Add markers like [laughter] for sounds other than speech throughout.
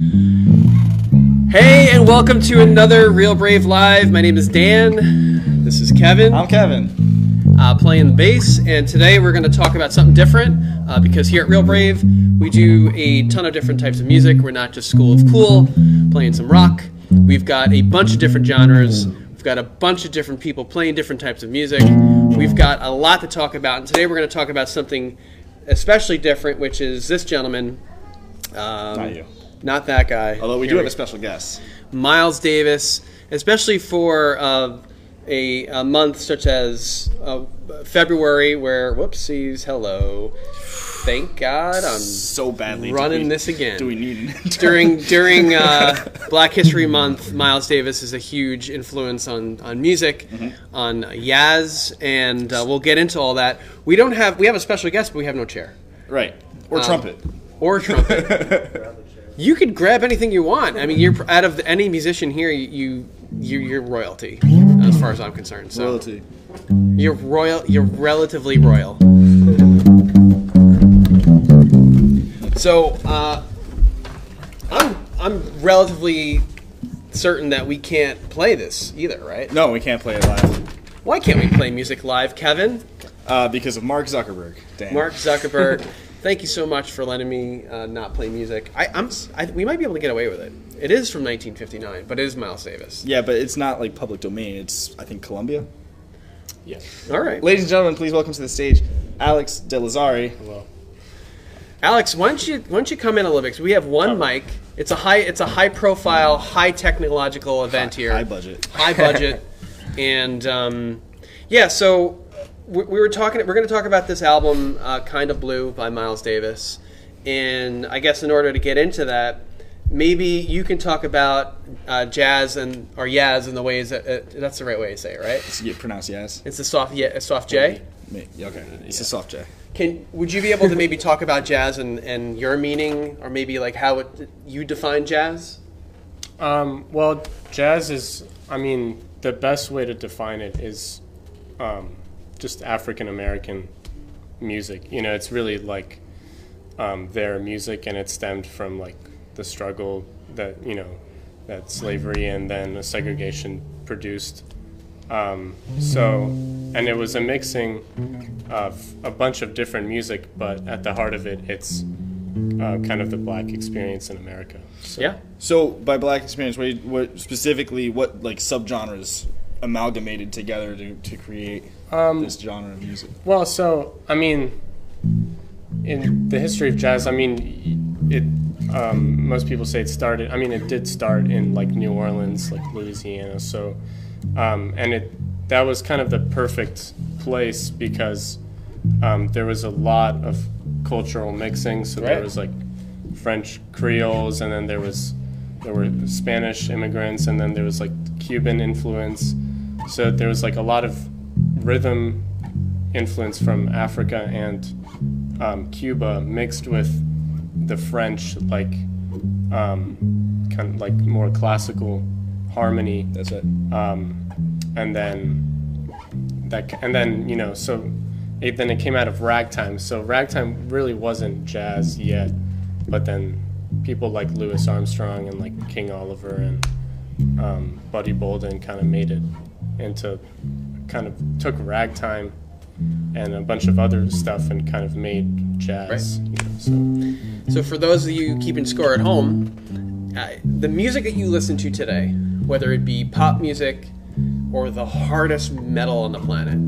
Hey, and welcome to another Real Brave Live. My name is Dan. This is Kevin, I'm Kevin. uh, playing the bass, and today we're going to talk about something different uh, because here at Real Brave, we do a ton of different types of music. We're not just School of Cool, playing some rock. We've got a bunch of different genres. We've got a bunch of different people playing different types of music. We've got a lot to talk about, and today we're going to talk about something especially different, which is this gentleman. Um, Not you. Not that guy. Although we Here do have a special guest. Miles Davis, especially for uh, a, a month such as uh, February, where whoopsies, hello, thank God I'm So badly. running we- this again. Do we need an during during uh, [laughs] Black History Month, Miles Davis is a huge influence on on music, Mm-hmm. on Yaz, and uh, we'll get into all that. We don't have we have a special guest, but we have no chair Right. Or Um, trumpet. or trumpet. [laughs] you could grab anything you want. I mean, you're out of any musician here, you you you're royalty as far as I'm concerned. So Royalty. you're royal. You're relatively royal. So uh, I'm I'm relatively certain that we can't play this either, right? No, we can't play it live. Why can't we play music live, Kevin? Uh, because of Mark Zuckerberg. Dan. Mark Zuckerberg, [laughs] thank you so much for letting me uh, not play music. I, I'm s- I, we might be able to get away with it. It is from 1959, but it is Miles Davis. Yeah, but it's not like public domain. It's, I think, Columbia. Yeah. All right, Ladies and gentlemen, please welcome to the stage Alex De Lazari. Hello. Alex, why don't you why don't you come in a little bit? 'Cause we have one mic. It's a high it's a high profile, high technological event here. High budget. high budget, [laughs] and um, yeah. So we, we were talking. We're going to talk about this album, uh, "Kind of Blue" by Miles Davis, and I guess in order to get into that, maybe you can talk about uh, jazz and or Yaz in the ways that uh, that's the right way to say it, right? It's you pronounce yes. It's a soft yeah, a soft J. Me- yeah, Okay. It's a soft J. Can would you be able to maybe talk about jazz and, and your meaning, or maybe like how it, you define jazz? Um, well, jazz is, I mean, the best way to define it is um, just African American music. You know, it's really like um, their music, and it stemmed from like the struggle that, you know, that slavery and then the segregation produced. Um, so, and it was a mixing of a bunch of different music, but at the heart of it, it's uh, kind of the black experience in America. So, Yeah. So, by black experience, what, what specifically, what like subgenres amalgamated together to, to create Um, this genre of music? Well, so I mean, in the history of jazz, I mean, it. Um, most people say it started. I mean, it did start in like New Orleans, like Louisiana. So, um, and it that was kind of the perfect place because um, there was a lot of cultural mixing. So Right. there was like French Creoles, and then there was there were Spanish immigrants, and then there was like Cuban influence. So there was like a lot of rhythm influence from Africa and um, Cuba mixed with the French, like um, kind of like more classical harmony, That's it. um, and then that, and then you know, so it, then it came out of ragtime. So ragtime really wasn't jazz yet, but then people like Louis Armstrong and like King Oliver and um, Buddy Bolden kind of made it into kind of took ragtime and a bunch of other stuff and kind of made jazz. You know, so So for those of you keeping score at home, uh, the music that you listen to today, whether it be pop music or the hardest metal on the planet,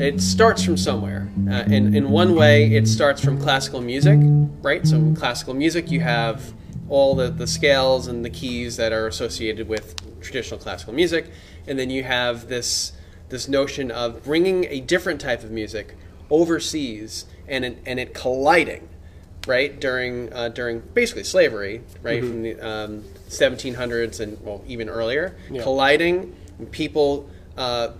it starts from somewhere. Uh, and in one way, it starts from classical music, right? So in classical music, you have all the, the scales and the keys that are associated with traditional classical music, and then you have this this notion of bringing a different type of music overseas and it, and it colliding right during uh, during basically slavery, right from the um, 1700s and well even earlier, Yeah. colliding people. Uh,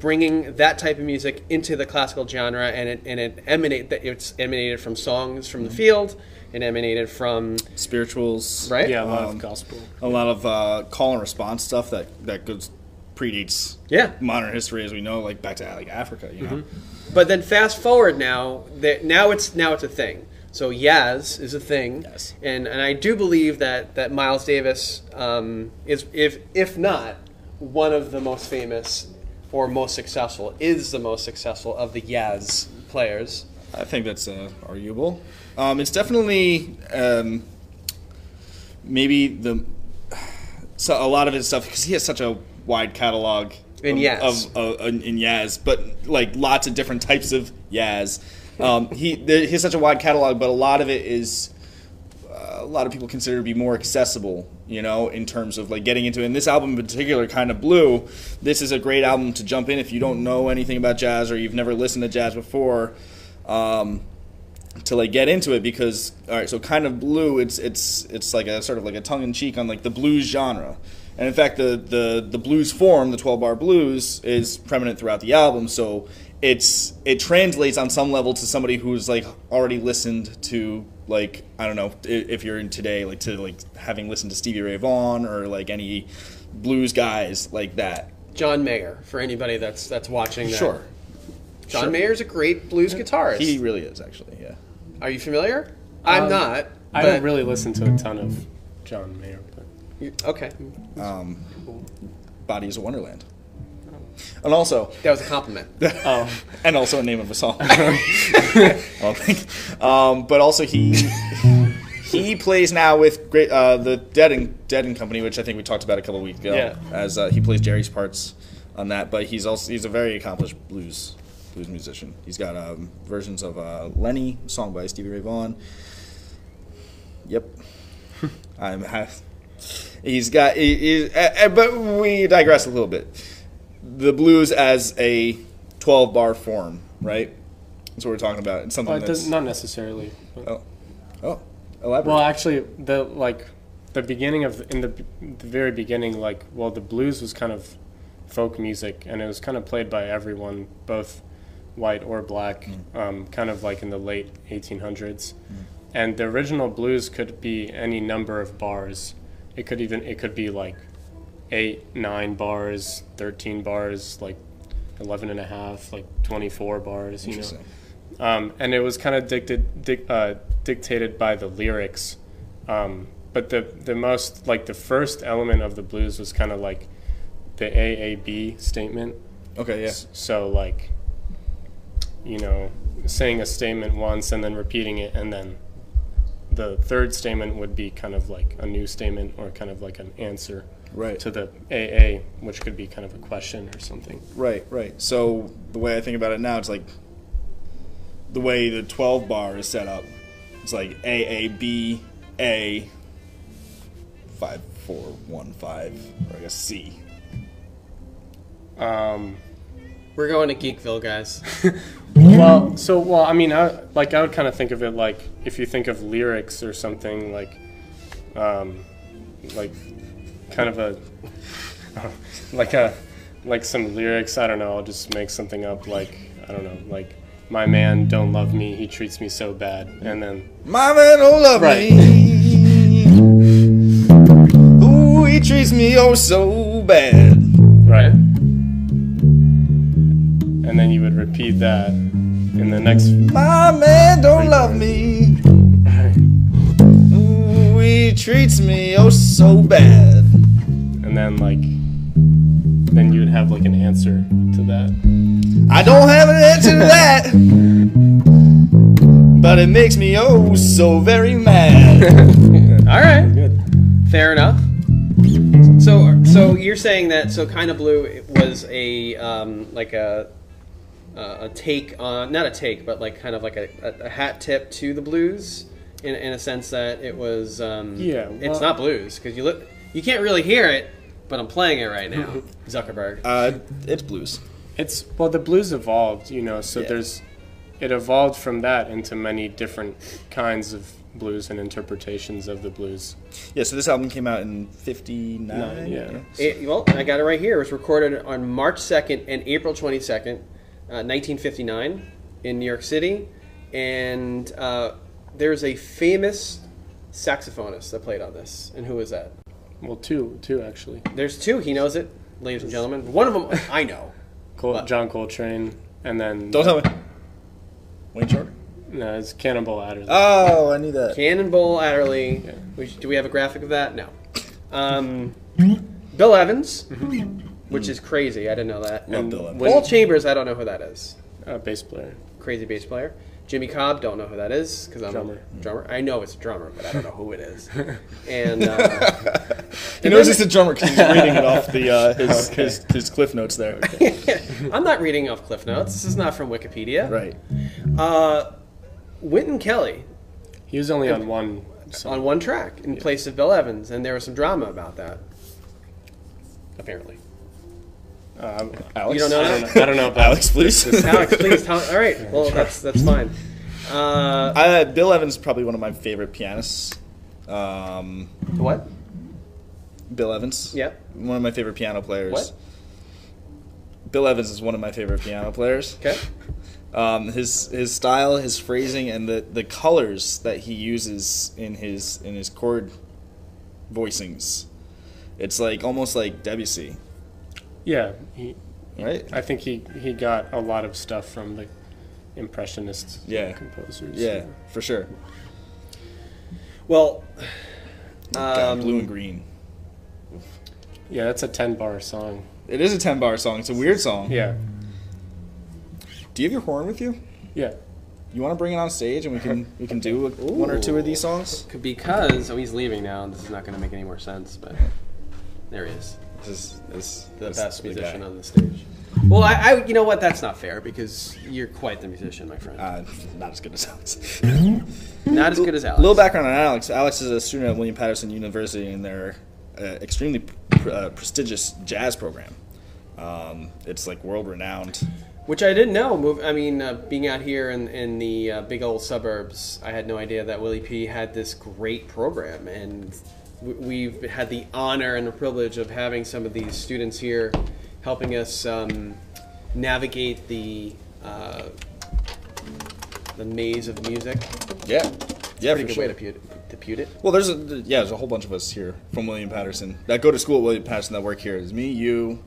Bringing that type of music into the classical genre, and it and it emanate that it's emanated from songs from the field, it emanated from Spirituals. right, yeah, a lot Um, of gospel. A lot of uh, call and response stuff that, that goes predates yeah. modern history as we know, like back to like Africa, you know. But then fast forward now, that now it's now it's a thing. So Yaz is a thing, Yes. and and I do believe that that Miles Davis um, is if if not one of the most famous or most successful is the most successful of the Yaz players. I think that's uh, arguable. Um, it's definitely um, maybe the so a lot of his stuff because he has such a wide catalog In of, Yaz. of, uh, in in Yaz, but like lots of different types of Yaz. Um, he there, he has such a wide catalog, but a lot of it is uh, a lot of people consider to be more accessible, you know, in terms of like getting into it. And this album in particular, kind of blue. This is a great album to jump in if you don't know anything about jazz or you've never listened to jazz before. Um, to like get into it because all right, so kind of blue. It's it's it's like a sort of like a tongue in cheek on like the blues genre, and in fact the the the blues form, the twelve bar blues, is prominent throughout the album. So it's it translates on some level to somebody who's like already listened to like I don't know if you're in today like to like having listened to Stevie Ray Vaughan or like any blues guys like that. John Mayer for anybody that's that's watching. That. Sure, John Sure. Mayer's a great blues guitarist. he really is actually. Yeah. Are you familiar? I'm Um, not. I don't really listen to a ton of John Mayer, but Okay, Um, Body is a Wonderland. And also, that was a compliment. [laughs] oh, and also a name of a song. I don't think. Um, but also he he plays now with great uh, the Dead and Dead and Company, which I think we talked about a couple of weeks ago. Yeah. As uh, he plays Jerry's parts on that, but he's also he's a very accomplished blues blues musician. He's got um, versions of uh, Lenny, a song by Stevie Ray Vaughan. Yep. I'm. ha- He's got. He, he, uh, but we digress a little bit. The blues as a 12 bar form, right? That's what we're talking about. It's something well, it that's. does not necessarily. Oh, oh, elaborate. Well, actually, the like the beginning of in the the very beginning, like well, the blues was kind of folk music, and it was kind of played by everyone, both white or black, um, kind of like in the late 1800s. And the original blues could be any number of bars. It could even it could be like eight, nine bars, thirteen bars, like 11 and a half, like 24 bars. You know um, and it was kind of dictated dic- uh, dictated by the lyrics. Um, but the the most like the first element of the blues was kind of like the AAB statement. Okay, yeah. S- So like, you know, saying a statement once and then repeating it, and then the third statement would be kind of like a new statement or kind of like an answer Right. to the AA, which could be kind of a question or something. Right, right. So the way I think about it now, it's like the way the 12 bar is set up. It's like A A B A five four one five, or I guess C. Um, We're going to Geekville, guys. [laughs] Well, so well, I mean, I, like I would kind of think of it like if you think of lyrics or something like, um, like, kind of a, [laughs] like a, like some lyrics. I don't know. I'll just make something up. Like I don't know. Like my man don't love me. He treats me so bad. And then My man don't love Right. me. Ooh, he treats me oh so bad. right. And then you would repeat that in the next. My man don't love me. [laughs] Ooh, he treats me oh so bad. And then like, then you would have like an answer to that. I don't have an answer to that. [laughs] But it makes me oh so very mad. [laughs] All right, Good. fair enough. So, so you're saying that so kind of blue was a um, like a uh, a take on not a take, but like kind of like a, a, a hat tip to the blues in, in a sense that it was um, Yeah, it's not blues because you look you can't really hear it, but I'm playing it right now. [laughs] Zuckerberg. Uh, it's blues. It's well, the blues evolved, you know. So Yeah. there's, it evolved from that into many different kinds of blues and interpretations of the blues. Yeah, so this album came out in '59. Nine, yeah. It, well, I got it right here. It was recorded on March 2nd and April 22nd, uh, 1959, in New York City. And uh, there's a famous saxophonist that played on this. And who is that? Well, two, two actually. There's two. He knows it, ladies and gentlemen. One of them [laughs] I know. Col- What? John Coltrane, and then Don't tell me. Wayne Shorter. uh, No, it's Cannonball Adderley. Oh, I knew that. Cannonball Adderley. We should- do we have a graphic of that? No. Um, [laughs] Bill Evans, which is crazy. I didn't know that. Love And Bill Paul Chambers. I don't know who that is. uh, bass player. Crazy bass player. Jimmy Cobb. Don't know who that is because I'm Drummer. a drummer. I know it's a drummer, but I don't know who it is. [laughs] And uh, He knows he's a drummer because he's reading it off the uh, [laughs] his, his his cliff notes there. [laughs] I'm not reading off Cliff Notes. This is not from Wikipedia. Right. Uh, Wynton Kelly He was only on one song. on one track in place of Bill Evans, and there was some drama about that. Apparently. Uh, Alex. You don't know I don't know, I don't know about Alex, please. Alex, please tell. All right. Well, that's that's fine. Uh, Uh, Bill Evans is probably one of my favorite pianists. Um, what? Bill Evans. Yep. One of my favorite piano players. What? Bill Evans is one of my favorite piano players. Okay. Um, his his style, his phrasing, and the, the colors that he uses in his in his chord voicings. It's like almost like Debussy, Yeah, he, right? I think he, he got a lot of stuff from the impressionist Yeah. composers. Yeah, for sure. Well, um, blue and green. Yeah, that's a 10 bar song. It is a ten bar song. It's a weird song. Yeah. Do you have your horn with you? Yeah. You want to bring it on stage and we can we can do a, one or two of these songs? because oh, he's leaving now, this is not going to make any more sense. But there he is, This is this the this- best the musician guy. on the stage. Well, I, I, you know what? That's not fair because you're quite the musician, my friend. Uh, not as good as Alex. [laughs] not as good as Alex. A little background on Alex. Alex is a student at William Paterson University in their uh, extremely pr- uh, prestigious jazz program. Um, it's like world renowned. Which I didn't know. Move, I mean, uh, being out here in, in the uh, big old suburbs, I had no idea that Willie P had this great program, and we've had the honor and the privilege of having some of these students here, helping us um, navigate the uh, the maze of music. Yeah, yeah, Pretty for good sure. way to put, to put it. Well, there's a yeah, there's a whole bunch of us here from William Paterson that go to school at William Paterson that work here. It's me, you,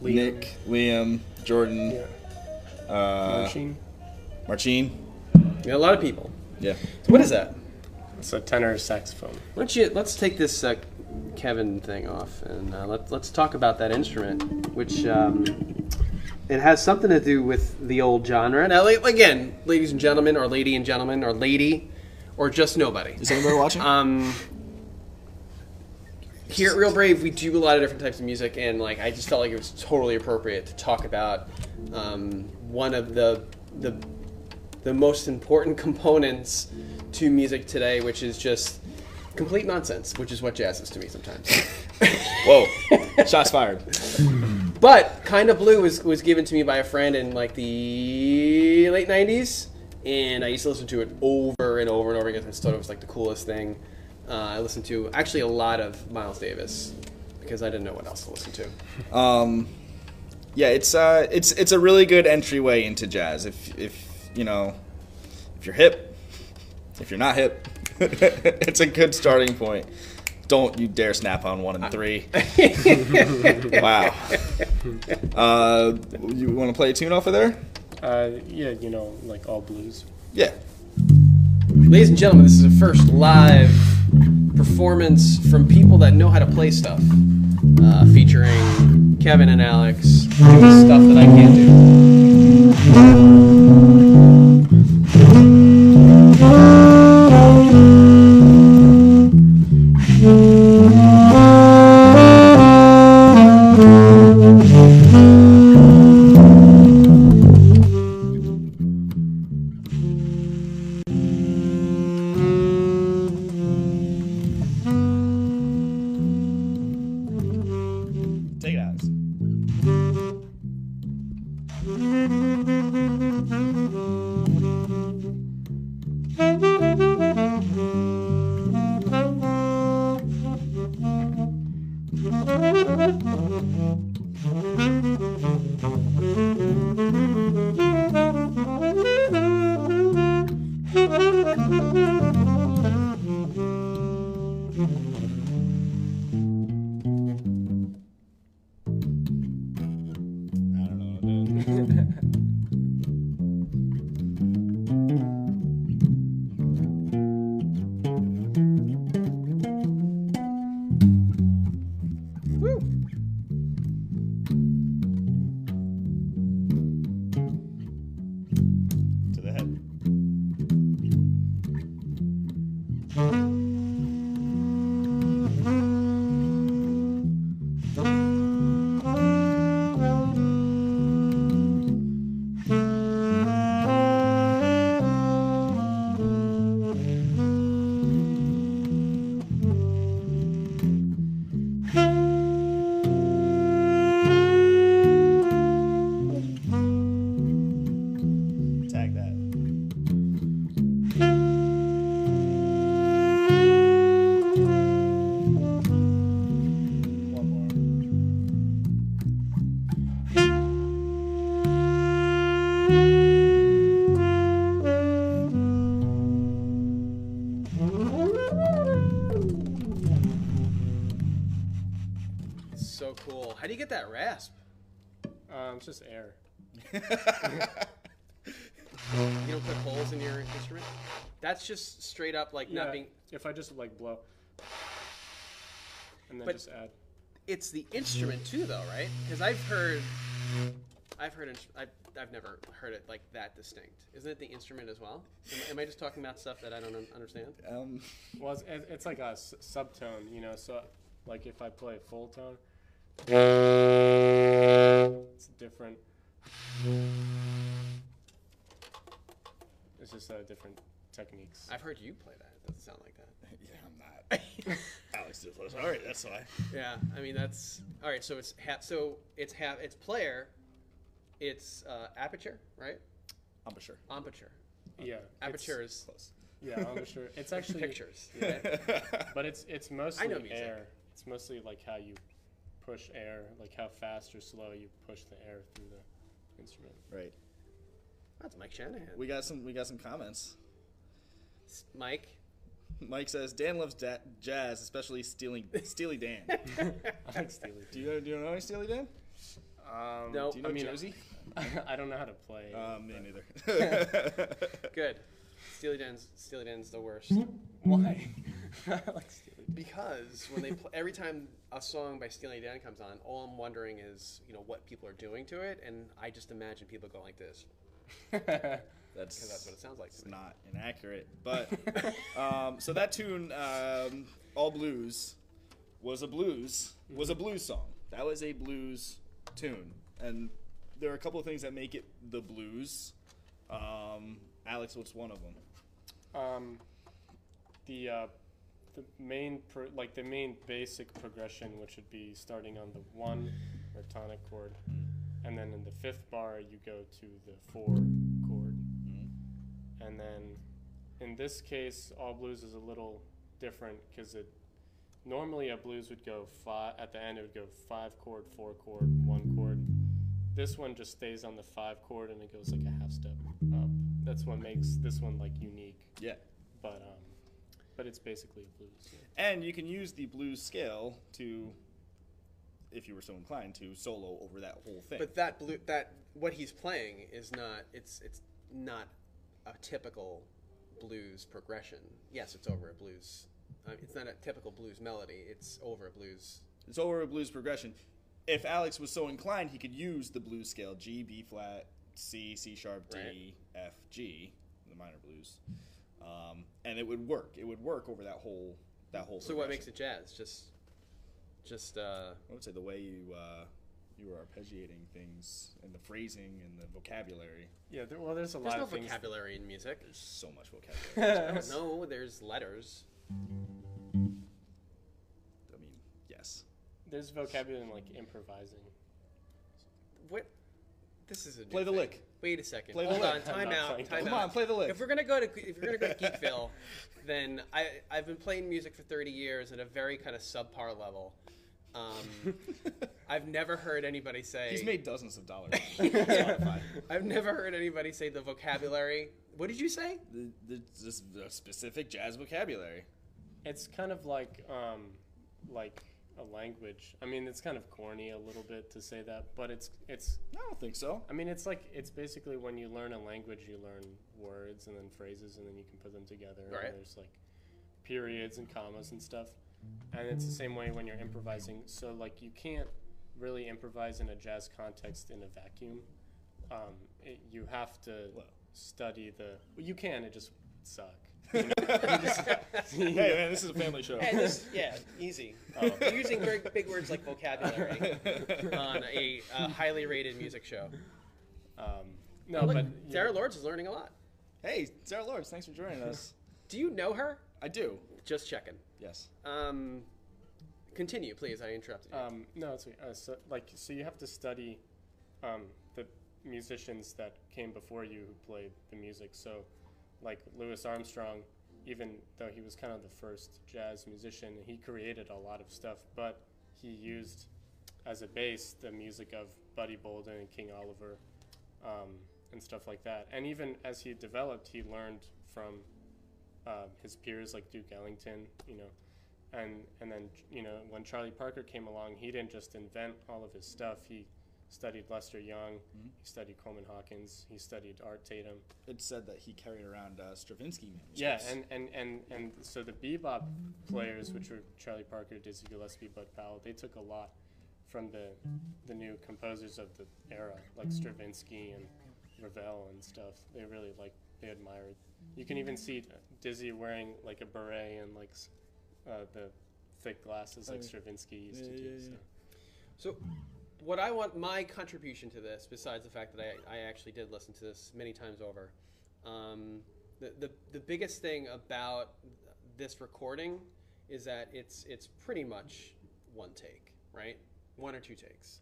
Nick, Liam, Jordan, Yeah. uh. Marcin. Yeah, a lot of people. Yeah, What is that? It's a tenor saxophone. Why don't you let's take this uh, Kevin thing off and uh, let, let's talk about that instrument, which um, it has something to do with the old genre. Now, like, again, ladies and gentlemen, or lady and gentlemen, or lady, or just nobody. is anybody watching? [laughs] Um, here at Real Brave, we do a lot of different types of music, and like I just felt like it was totally appropriate to talk about um, one of the the the most important [laughs] components to music today, which is just complete nonsense, which is what jazz is to me sometimes. [laughs] Whoa, shots fired. But Kind of Blue was, was given to me by a friend in like the late 90s. And I used to listen to it over and over and over again. I thought it was like the coolest thing. Uh, I listened to actually a lot of Miles Davis because I didn't know what else to listen to. Um, yeah, it's uh, it's it's a really good entryway into jazz. If if you know, if you're hip, if you're not hip, [laughs] it's a good starting point. Don't you dare snap on one and three. [laughs] wow. Uh, you want to play a tune off of there? Uh, yeah, you know, like all blues. Yeah. Ladies and gentlemen, this is a first live performance from people that know how to play stuff, uh, featuring Kevin and Alex doing stuff that I can't do. そうですね。That's just straight up like Yeah, not being. if I just like blow, and then But- just add. It's the instrument too, though, right? Because I've heard, I've heard, ins- I've, I've never heard it like that distinct. Isn't it the instrument as well? Am, am I just talking about stuff that I don't un- understand? Um, Well, it's, it's like a s- subtone, you know. So, like if I play full tone, it's different. It's just a different techniques. I've heard you play that. It doesn't sound like that. [laughs] yeah, I'm not. [laughs] Alex is all right. That's why. Yeah, I mean that's all right. So it's ha- so it's ha- it's player, it's uh, aperture, right? I'm. Aperture. yeah, Aperture is Close. yeah, I'm not sure. It's actually pictures. [laughs] but it's it's mostly I know music. air. It's mostly like how you push air, like how fast or slow you push the air through the instrument. Right. That's Mike Shanahan. We got some. We got some comments. Mike. Mike says Dan loves da- jazz, especially Steely Steely Dan. [laughs] I like Steely. do you do you know any Steely Dan? Um, No. Do you know I mean, Josie? [laughs] I don't know how to play. Um, me neither. [laughs] Good. Steely Dan's Steely Dan's the worst. Why? I like Steely. Because when they pl- every time a song by Steely Dan comes on, all I'm wondering is you know what people are doing to it, and I just imagine people going like this Dan. That's because that's what it sounds like. It's To me. not inaccurate, but [laughs] um, so that tune, um, all blues, was a blues was a blues song. That was a blues tune, and there are a couple of things that make it the blues. Um, Alex, what's one of them? um, the uh, the main pro- like the main basic progression, which would be starting on the one or tonic chord, and then in the fifth bar you go to the four chord, and then in this case, all blues is a little different because it normally a blues would go five at the end. It would go five chord, four chord, one chord. This one just stays on the five chord and it goes like a half step up. That's what makes this one like unique Yeah, but um, but it's basically a blues. yeah. and you can use the blues scale to, if you were so inclined, to solo over that whole thing. But that blue that what he's playing is not it's it's not a typical blues progression. Yes, it's over a blues. Uh, it's not a typical blues melody. It's over a blues. It's over a blues progression. If Alex was so inclined, he could use the blues scale G, B flat, C, C sharp, D, Right. F, G, the minor blues, um, and it would work. It would work over that whole that whole. So what makes it jazz? Just just uh, I would say the way you uh, you were arpeggiating things and the phrasing and the vocabulary. Yeah, there, well, there's a there's lot no of things. vocabulary in music. There's so much vocabulary. [laughs] No, there's letters. I mean, yes. There's vocabulary in like improvising. What? This is a new Play the thing. lick. Wait a second. Play the Hold lick. on. Time I'm not out. playing Time the out. Come on, play the lick. If we're gonna go to if we're gonna go to [laughs] Geekville, then I I've been playing music for 30 years at a very kind of subpar level. Um, I've never heard anybody say. He's made dozens of dollars. on [laughs] Spotify. I've never heard anybody say the vocabulary. What did you say? the, the, this, the specific jazz vocabulary. It's kind of like um, like a language. I mean, it's kind of corny a little bit to say that, but it's it's. I don't think so. I mean, it's like it's basically when you learn a language, you learn words and then phrases, and then you can put them together. Right. And there's like periods and commas and stuff, and it's the same way when you're improvising. So like you can't really improvise in a jazz context in a vacuum. Um, it, you have to Well. study the. Well, you can. It just would suck. [laughs] [laughs] Hey man, this is a family show. Hey, this, yeah, easy. You're using very big words like vocabulary [laughs] on a, uh highly rated music show. Um, no, Look, but you Sarah Lords is learning a lot. Hey, Sarah Lords, thanks for joining us. Do you know her? I do. Just checking. Yes. Um, continue, please. I interrupted you. Um, no, it's okay. Uh, so, like, so you have to study um, the musicians that came before you who played the music. So, like Louis Armstrong, even though he was kind of the first jazz musician, he created a lot of stuff, but he used as a base the music of Buddy Bolden and King Oliver um, and stuff like that. And even as he developed, he learned from uh, his peers like Duke Ellington, you know, and and then you know when Charlie Parker came along, he didn't just invent all of his stuff. He studied Lester Young, Mm-hmm. he studied Coleman Hawkins, he studied Art Tatum. It said that he carried around uh, Stravinsky manuscripts. Yeah, and, and, and, and so the bebop players, which were Charlie Parker, Dizzy Gillespie, Bud Powell, they took a lot from the the new composers of the era, like Stravinsky and Ravel and stuff. They really like they admired. You can even see Dizzy wearing like a beret and like uh, the thick glasses like Oh. Stravinsky used Yeah, to do. yeah, so. So, what I want my contribution to this, besides the fact that I, I actually did listen to this many times over, um, the, the the biggest thing about this recording is that it's it's pretty much one take, right? One or two takes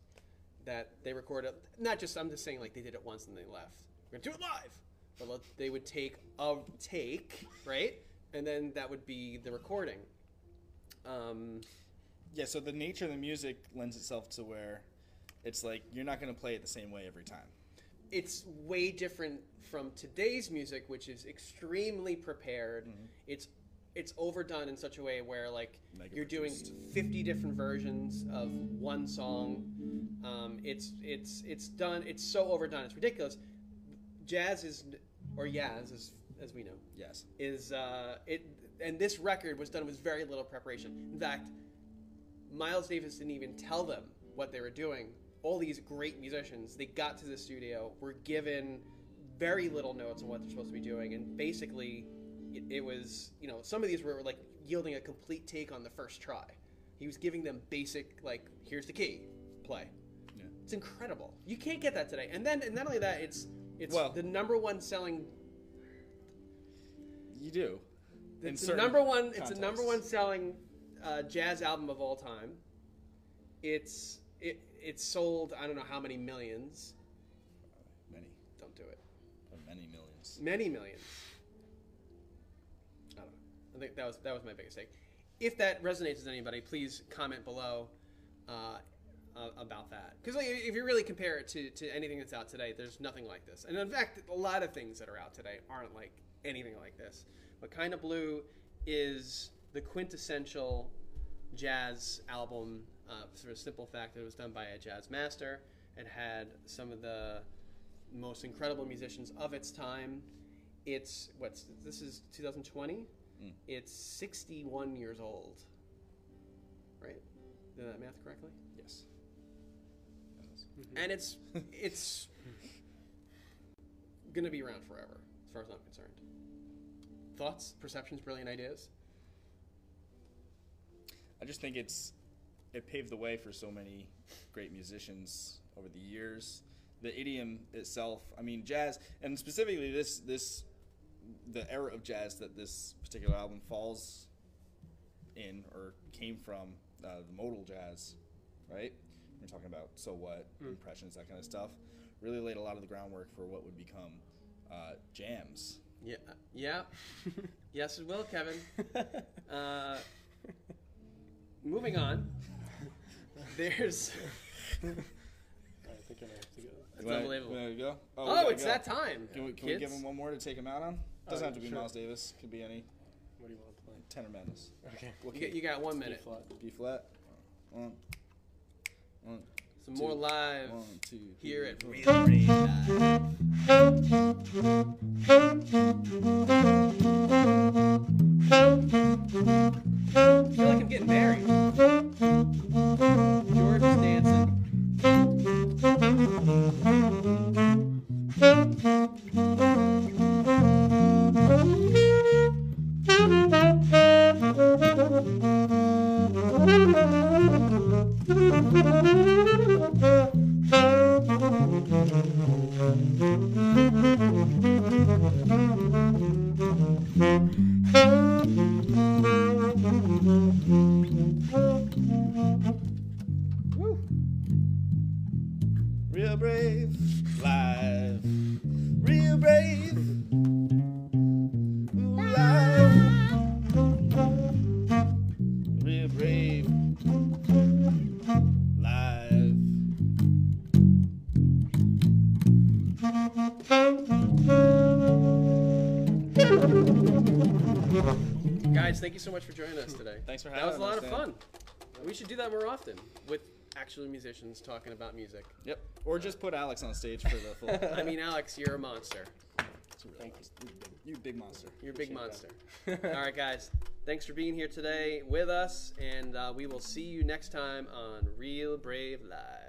that they recorded. Not just I'm just saying like they did it once and they left. We're gonna do it live, but they would take a take, right? And then that would be the recording. Um, Yeah, so the nature of the music lends itself to where it's like you're not to play it the same way every time. it's way different from today's music, which is extremely prepared. It's it's overdone in such a way where like Mega you're doing 50 different versions of one song. Um, it's it's it's done. It's so overdone. It's ridiculous. Jazz is or Yaz as as we know Yes. is uh, it and this record was done with very little preparation. In fact, Miles Davis didn't even tell them what they were doing. All these great musicians, they got to the studio, were given very little notes on what they're supposed to be doing, and basically, it, it was you know some of these were like yielding a complete take on the first try. He was giving them basic like here's the key, play. Yeah. It's incredible. You can't get that today. And then and not only that, it's it's Well- the number one selling You do. It's the number one. It's the number one selling uh, jazz album of all time. It's it it's sold. I don't know how many millions. Many, Don't do it. many millions. Many millions. I think that was that was my biggest take. If that resonates with anybody, please comment below uh, uh, about that. Because like, if you really compare it to, to anything that's out today, there's nothing like this. And in fact, a lot of things that are out today aren't like anything like this. But Kind of Blue is the quintessential jazz album uh, the simple fact that it was done by a jazz master. It had some of the most incredible musicians of its time. It's what's this is 2020. Mm. It's 61 years old. Right? Did that math correctly? Yes. Mm-hmm. And it's it's gonna be around forever, as far as I'm concerned. Thoughts, perceptions, brilliant ideas. I just think it's it paved the way for so many great musicians over the years. The idiom itself, I mean, jazz, and specifically this this the era of jazz that this particular album falls in or came from uh, the modal jazz, right? We're talking about so what impressions, that kind of stuff. Really laid a lot of the groundwork for what would become uh, jams. Yeah, yeah. [laughs] yes, it will, Kevin. [laughs] Uh, moving on. There's. [laughs] I think I have to go. It's You unbelievable. wanna go? we Oh, it's go. that time. Can we, can we give him one more to take him out on? Doesn't Oh, have to be sure. Miles Davis. Could be any What do you want to play? tenor madness. Okay. What You got, key? you got one B minute. flat. B flat. One. One. Some more live One, two, here at. Real Brave I feel like I'm getting married. George is dancing. Real brave, live. Real brave, live. Real brave, live. Guys, guys, thank you so much for joining us today. Thanks for having us. That was a lot us, of fun. We should do that more often with actual musicians talking about music. Yep. Or just put Alex on stage for the full. [laughs] I mean, Alex, you're a monster. Thank you. You big monster. You're a big monster. [laughs] All right, guys. Thanks for being here today with us, and uh, we will see you next time on Real Brave Live.